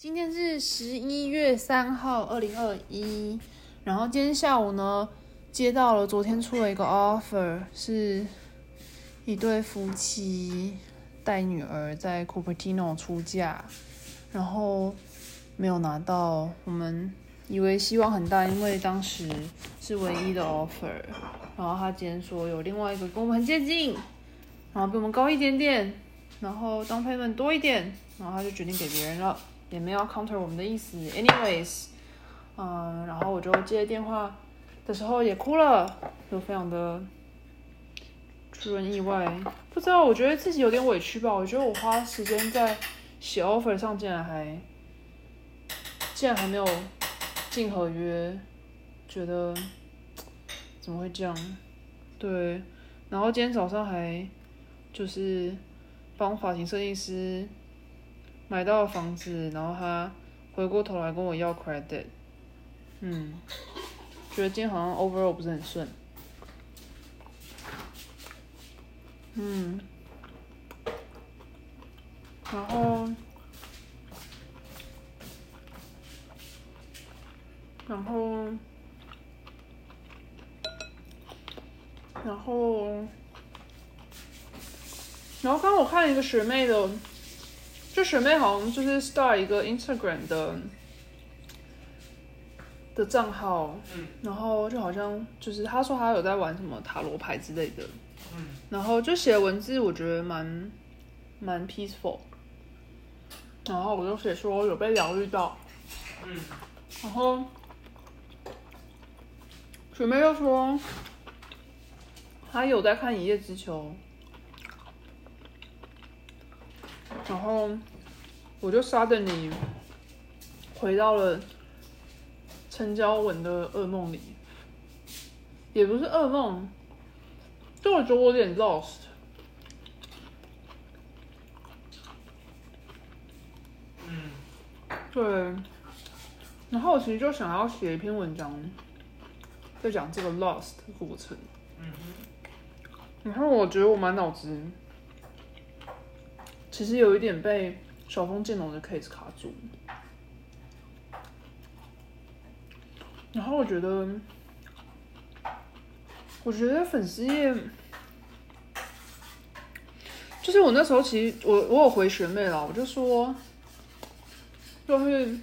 今天是十一月三号，二零二一。然后今天下午呢，接到了昨天出了一个 offer，是一对夫妻带女儿在 Cupertino 出嫁，然后没有拿到。我们以为希望很大，因为当时是唯一的 offer。然后他今天说有另外一个跟我们很接近，然后比我们高一点点，然后当 payment 多一点，然后他就决定给别人了。也没有 counter 我们的意思，anyways，嗯，然后我就接电话的时候也哭了，就非常的出人意外，不知道，我觉得自己有点委屈吧，我觉得我花时间在写 offer 上，竟然还竟然还没有进合约，觉得怎么会这样？对，然后今天早上还就是帮发型设计师。买到房子，然后他回过头来跟我要 credit，嗯，觉得今天好像 overall 不是很顺，嗯，然后，然后，然后，然后刚刚我看一个学妹的。就学妹好像就是 start 一个 Instagram 的的账号，嗯，然后就好像就是她说她有在玩什么塔罗牌之类的，嗯，然后就写文字，我觉得蛮蛮 peaceful，然后我就写说有被疗愈到，嗯，然后学妹又说她有在看一叶之秋。然后我就杀的你回到了陈娇文的噩梦里，也不是噩梦，就我觉得我有点 lost。嗯，对。然后我其实就想要写一篇文章，在讲这个 lost 的过程。嗯哼。然后我觉得我满脑子。其实有一点被小峰建龙的 case 卡住，然后我觉得，我觉得粉丝页，就是我那时候其实我我有回学妹了，我就说，就是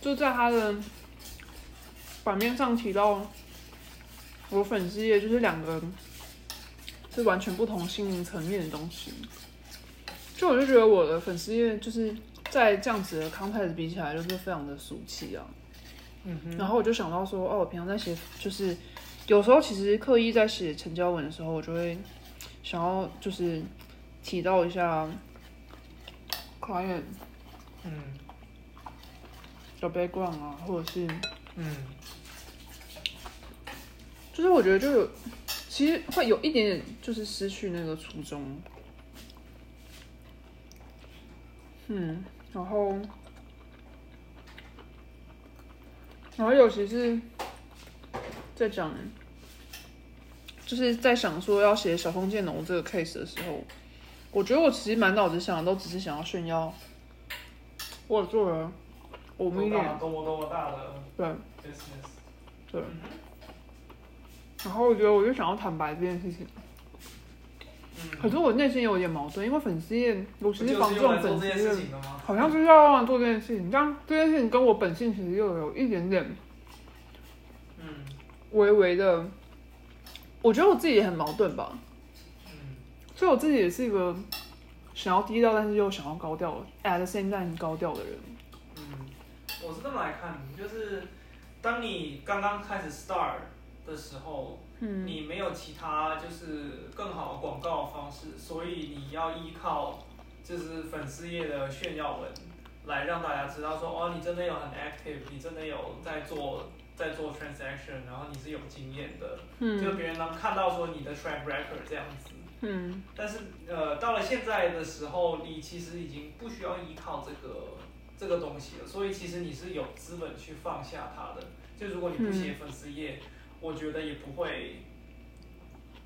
就在他的版面上提到，我粉丝页就是两个。是完全不同心灵层面的东西，就我就觉得我的粉丝页就是在这样子的 context 比起来，就是非常的俗气啊。嗯哼。然后我就想到说，哦，我平常在写，就是有时候其实刻意在写成交文的时候，我就会想要就是提到一下 client，嗯，的 background 啊，或者是嗯，就是我觉得就有。其实会有一点点，就是失去那个初衷。嗯，然后，然后尤其是在讲，就是在想说要写小封建农这个 case 的时候，我觉得我其实满脑子想的都只是想要炫耀，我做了五 million 多么多么大的对，对。然后我觉得我就想要坦白这件事情，可是我内心有点矛盾，因为粉丝页，我其实防这种粉丝页，好像就是要做这件事情，这样这件事情跟我本性其实又有一点点，嗯，微微的，我觉得我自己也很矛盾吧，嗯，所以我自己也是一个想要低调，但是又想要高调，at the same time 高调的人，嗯，我是这么来看，就是当你刚刚开始 start。的时候，嗯你没有其他就是更好的广告方式，所以你要依靠就是粉丝页的炫耀文来让大家知道说哦，你真的有很 active，你真的有在做在做 transaction，然后你是有经验的，嗯就别人能看到说你的 track record 这样子。嗯。但是呃，到了现在的时候，你其实已经不需要依靠这个这个东西了，所以其实你是有资本去放下它的。就如果你不写粉丝页。我觉得也不会，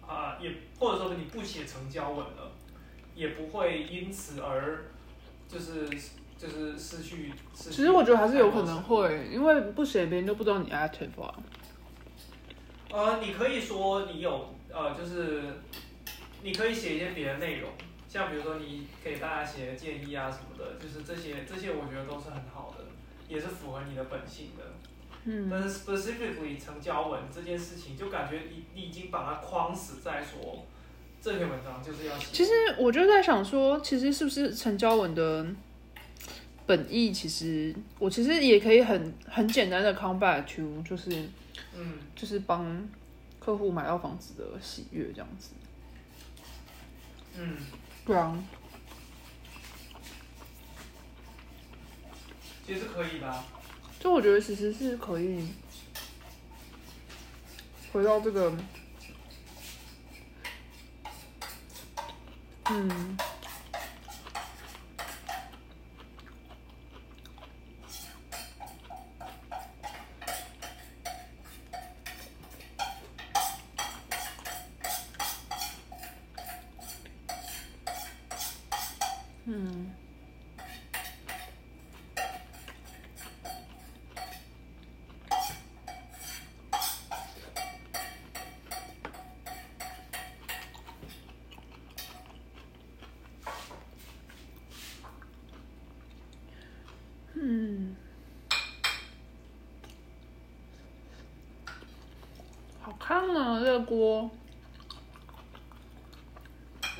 啊，也或者说你不写成交文了，也不会因此而就是就是失去。其实我觉得还是有可能会，因为不写别人就不知道你 active 啊。呃，你可以说你有呃，就是你可以写一些别的内容，像比如说你给大家写建议啊什么的，就是这些这些我觉得都是很好的，也是符合你的本性的。嗯。但是 specifically 成交文这件事情，就感觉你你已经把它框死在说。这篇文章就是要。其实我就在想说，其实是不是成交文的本意？其实我其实也可以很很简单的 come back to，就是，嗯，就是帮客户买到房子的喜悦这样子。嗯，对啊。其实可以的。就我觉得其实是可以回到这个。嗯。嗯。烫啊，这个锅。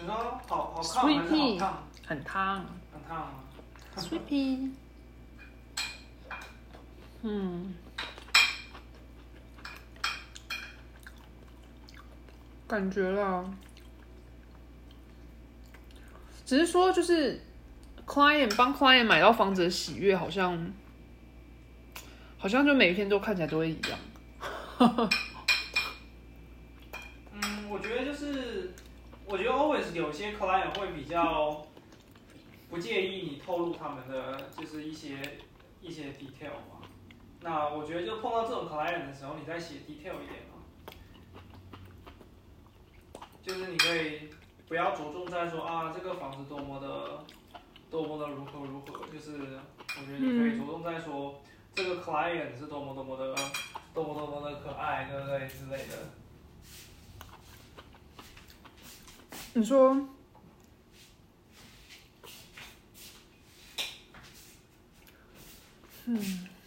你说好好烫还是好烫？很烫。很烫吗？Sweetie。嗯。感觉啦。只是说，就是 client 帮 client 买到房子的喜悦，好像，好像就每一天都看起来都会一样。我觉得 always 有些 client 会比较不介意你透露他们的就是一些一些 detail 嘛。那我觉得就碰到这种 client 的时候，你再写 detail 一点嘛。就是你可以不要着重在说啊这个房子多么的多么的如何如何，就是我觉得你可以着重在说这个 client 是多么多么的多么多么的可爱，对不对之类的。你说，嗯，嗯。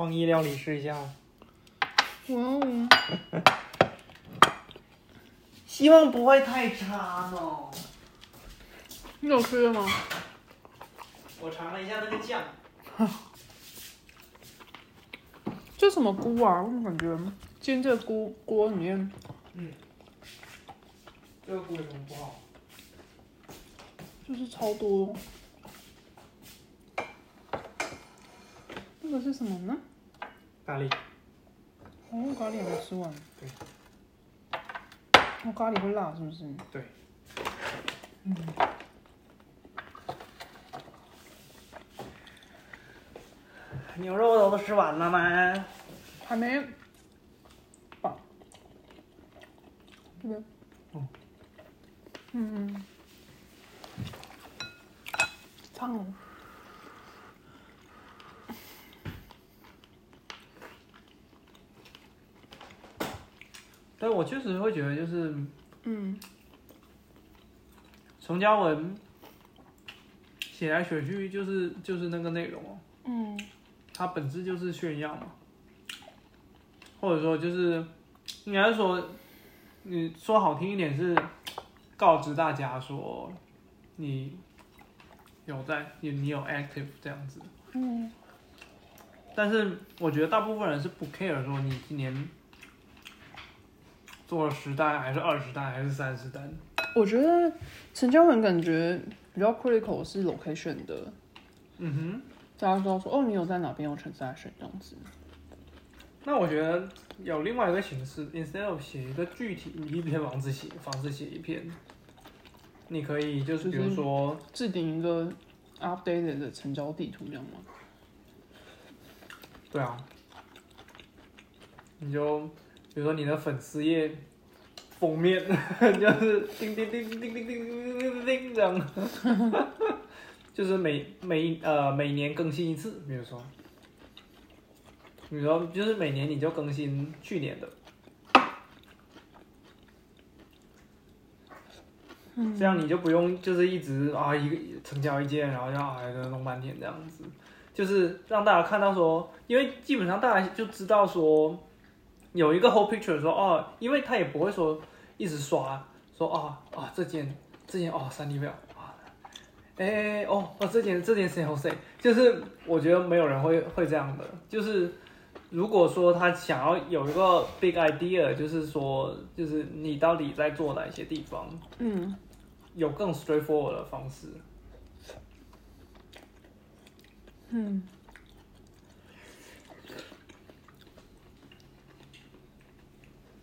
创意料理试一下。哇哦！希望不会太差哦。你有吃吗？我尝了一下那个酱。这什么菇啊？我怎么感觉煎这菇锅里面。嗯。这个菇有什么不好？就是超多。这个是什么呢？咖喱。哦，咖喱还没吃完。对。哦，咖喱会辣是不是？对。嗯。牛肉都吃完了吗？还没。吧。这边。嗯。嗯。烫。但我确实会觉得，就是，嗯，陈嘉文写来写去就是就是那个内容哦，嗯，它本质就是炫耀嘛，或者说就是应该说，你说好听一点是告知大家说你有在，你你有 active 这样子。嗯，但是我觉得大部分人是不 care 说你今年做了十单还是二十单还是三十单。我觉得成交人感觉比较 critical 是 location 的，嗯哼。大家知道说哦，你有在哪边有 transaction 这样子。那我觉得有另外一个形式，instead of 写一个具体你一篇房子写房子写一篇，你可以就是比如说制定一个 updated 的成交地图这样吗？对啊，你就比如说你的粉丝页封面 就是叮叮叮叮叮叮叮叮叮叮这样，就是每每呃每年更新一次，比如说。比如说，就是每年你就更新去年的，这样你就不用就是一直啊一个成交一件，然后要哎弄半天这样子，就是让大家看到说，因为基本上大家就知道说有一个 whole picture 说哦，因为他也不会说一直刷说啊哦这件这件哦三 D 表啊，哎哦哦这件这件谁 Jose，就是我觉得没有人会会这样的，就是。如果说他想要有一个 big idea，就是说，就是你到底在做哪些地方，嗯，有更 straightforward 的方式，嗯，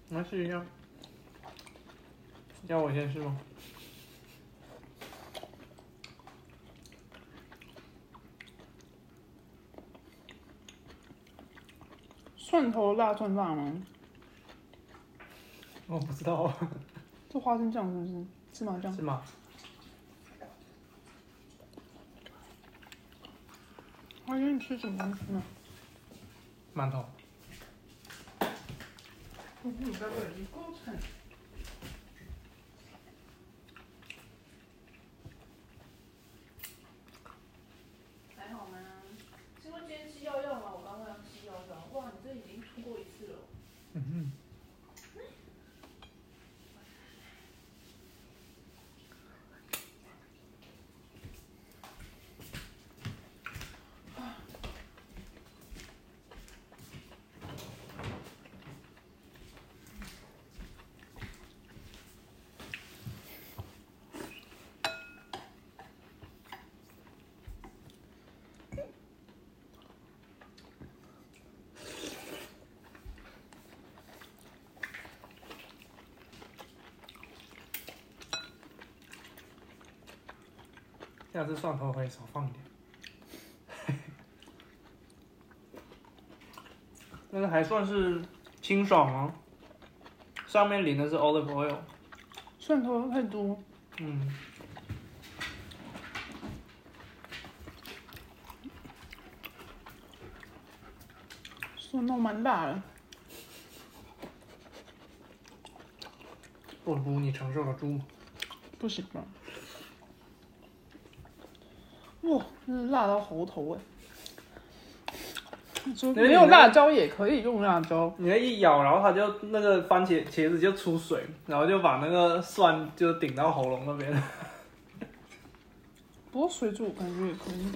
那试一下，要我先试吗？蒜头辣蒜辣吗？我不知道。这花生酱是不是芝麻酱？芝麻？我今天吃什么东西呢？馒头。Vous vous en rendez 下次蒜头可以少放一点，那个还算是清爽哦，上面淋的是 olive oil，蒜头太多，嗯，蒜头蛮大的，不如你承受得住吗？不行吧。哇，真是辣到喉头哎！没有辣椒也可以用辣椒。你那一咬，然后它就那个番茄茄子就出水，然后就把那个蒜就顶到喉咙那边。不过水煮感觉也可以。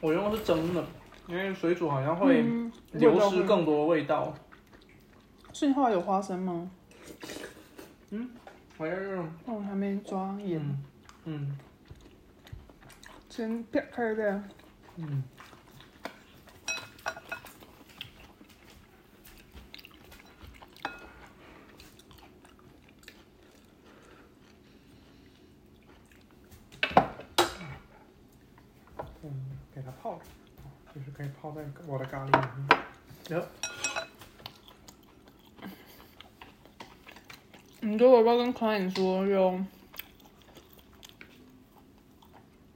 我用的是蒸的，因为水煮好像会流失更多味道。是你后来有花生吗？嗯，我要用。我还没抓盐。嗯，先撇开的。嗯。嗯，给它泡着，就是可以泡在我的咖喱里面。有。你给我爸跟 client 说用。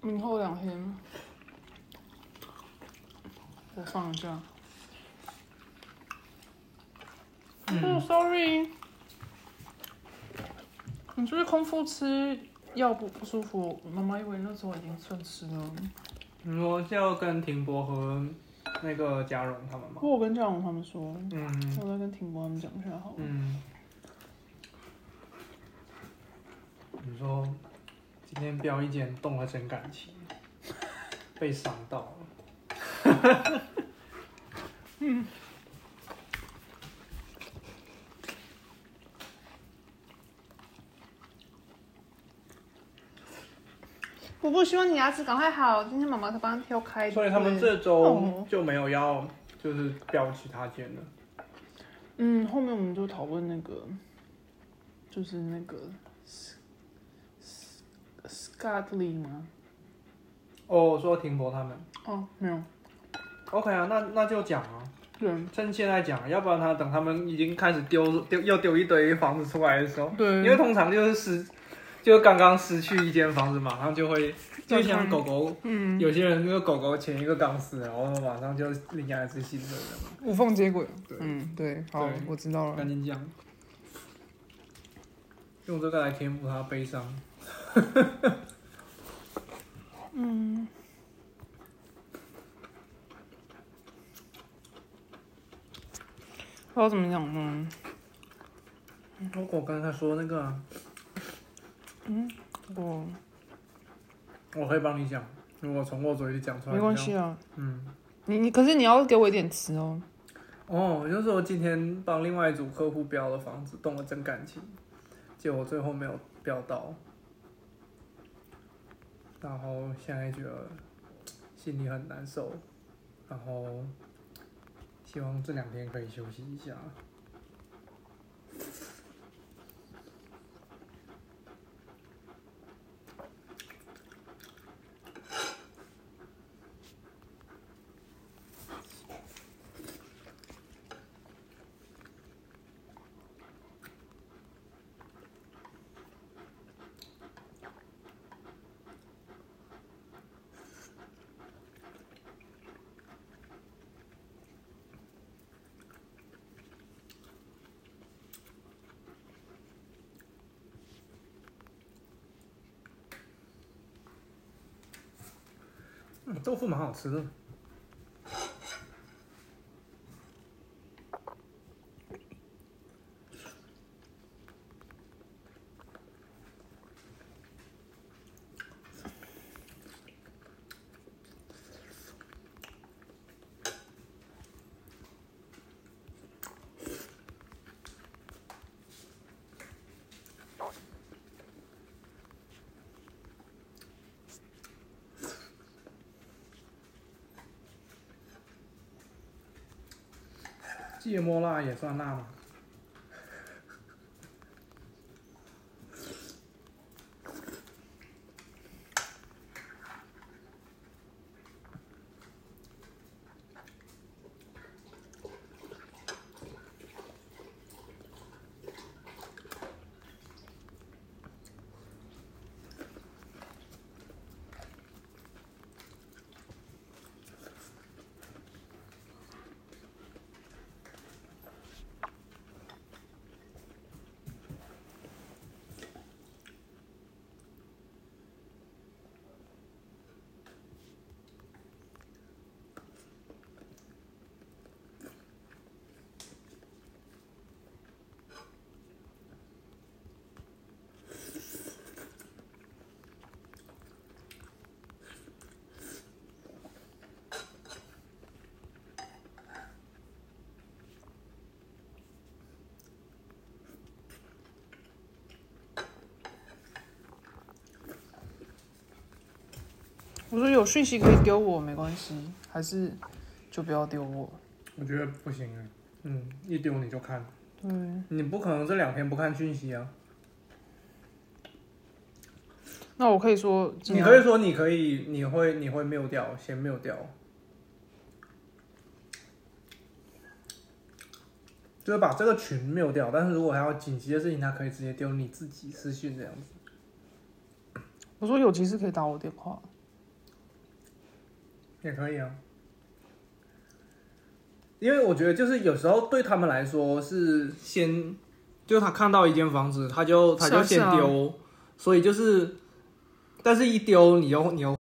明后两天，我放假。嗯，sorry。你是不是空腹吃药不不舒服？妈妈以为那时候已经算吃了。你说要跟庭博和那个嘉荣他们吗？我跟嘉荣他们说。嗯。我再跟庭博他们讲一下好了。嗯。你说。今天标一间动了真感情，被伤到了。嗯。我不希望你牙齿赶快好，今天妈妈才帮你挑开。所以他们这周就没有要，就是标其他间了。嗯，后面我们就讨论那个，就是那个，Scarly 吗？哦，说停泊他们。哦，没有。OK 啊，那那就讲啊。对。趁现在讲，要不然他等他们已经开始丢丢又丢一堆房子出来的时候，对。因为通常就是失。就刚刚失去一间房子，马上就会，就像狗狗，嗯，有些人那个狗狗前一个刚死，然后马上就领养一只新的，无缝接轨。对，嗯，对，好，我知道了。赶紧讲，用这个来填补他悲伤。嗯，不知道怎么讲呢？我我刚才说那个。嗯，我我可以帮你讲，如果从我嘴里讲出来，没关系啊。嗯，你你可是你要给我一点词哦。哦，就是我今天帮另外一组客户标了房子，动了真感情，结果最后没有标到，然后现在觉得心里很难受，然后希望这两天可以休息一下。豆腐蛮好吃的。芥末辣也算辣吗？我说有讯息可以丢我没关系，还是就不要丢我？我觉得不行哎，嗯，一丢你就看，对，你不可能这两天不看讯息啊。那我可以说，你可以说你可以，你会你会没有掉，先没有掉，就是把这个群没有掉。但是如果还有紧急的事情，他可以直接丢你自己私讯这样子。我说有急事可以打我电话。也可以啊，因为我觉得就是有时候对他们来说是先，就他看到一间房子，他就他就先丢，所以就是，但是一丢你又你又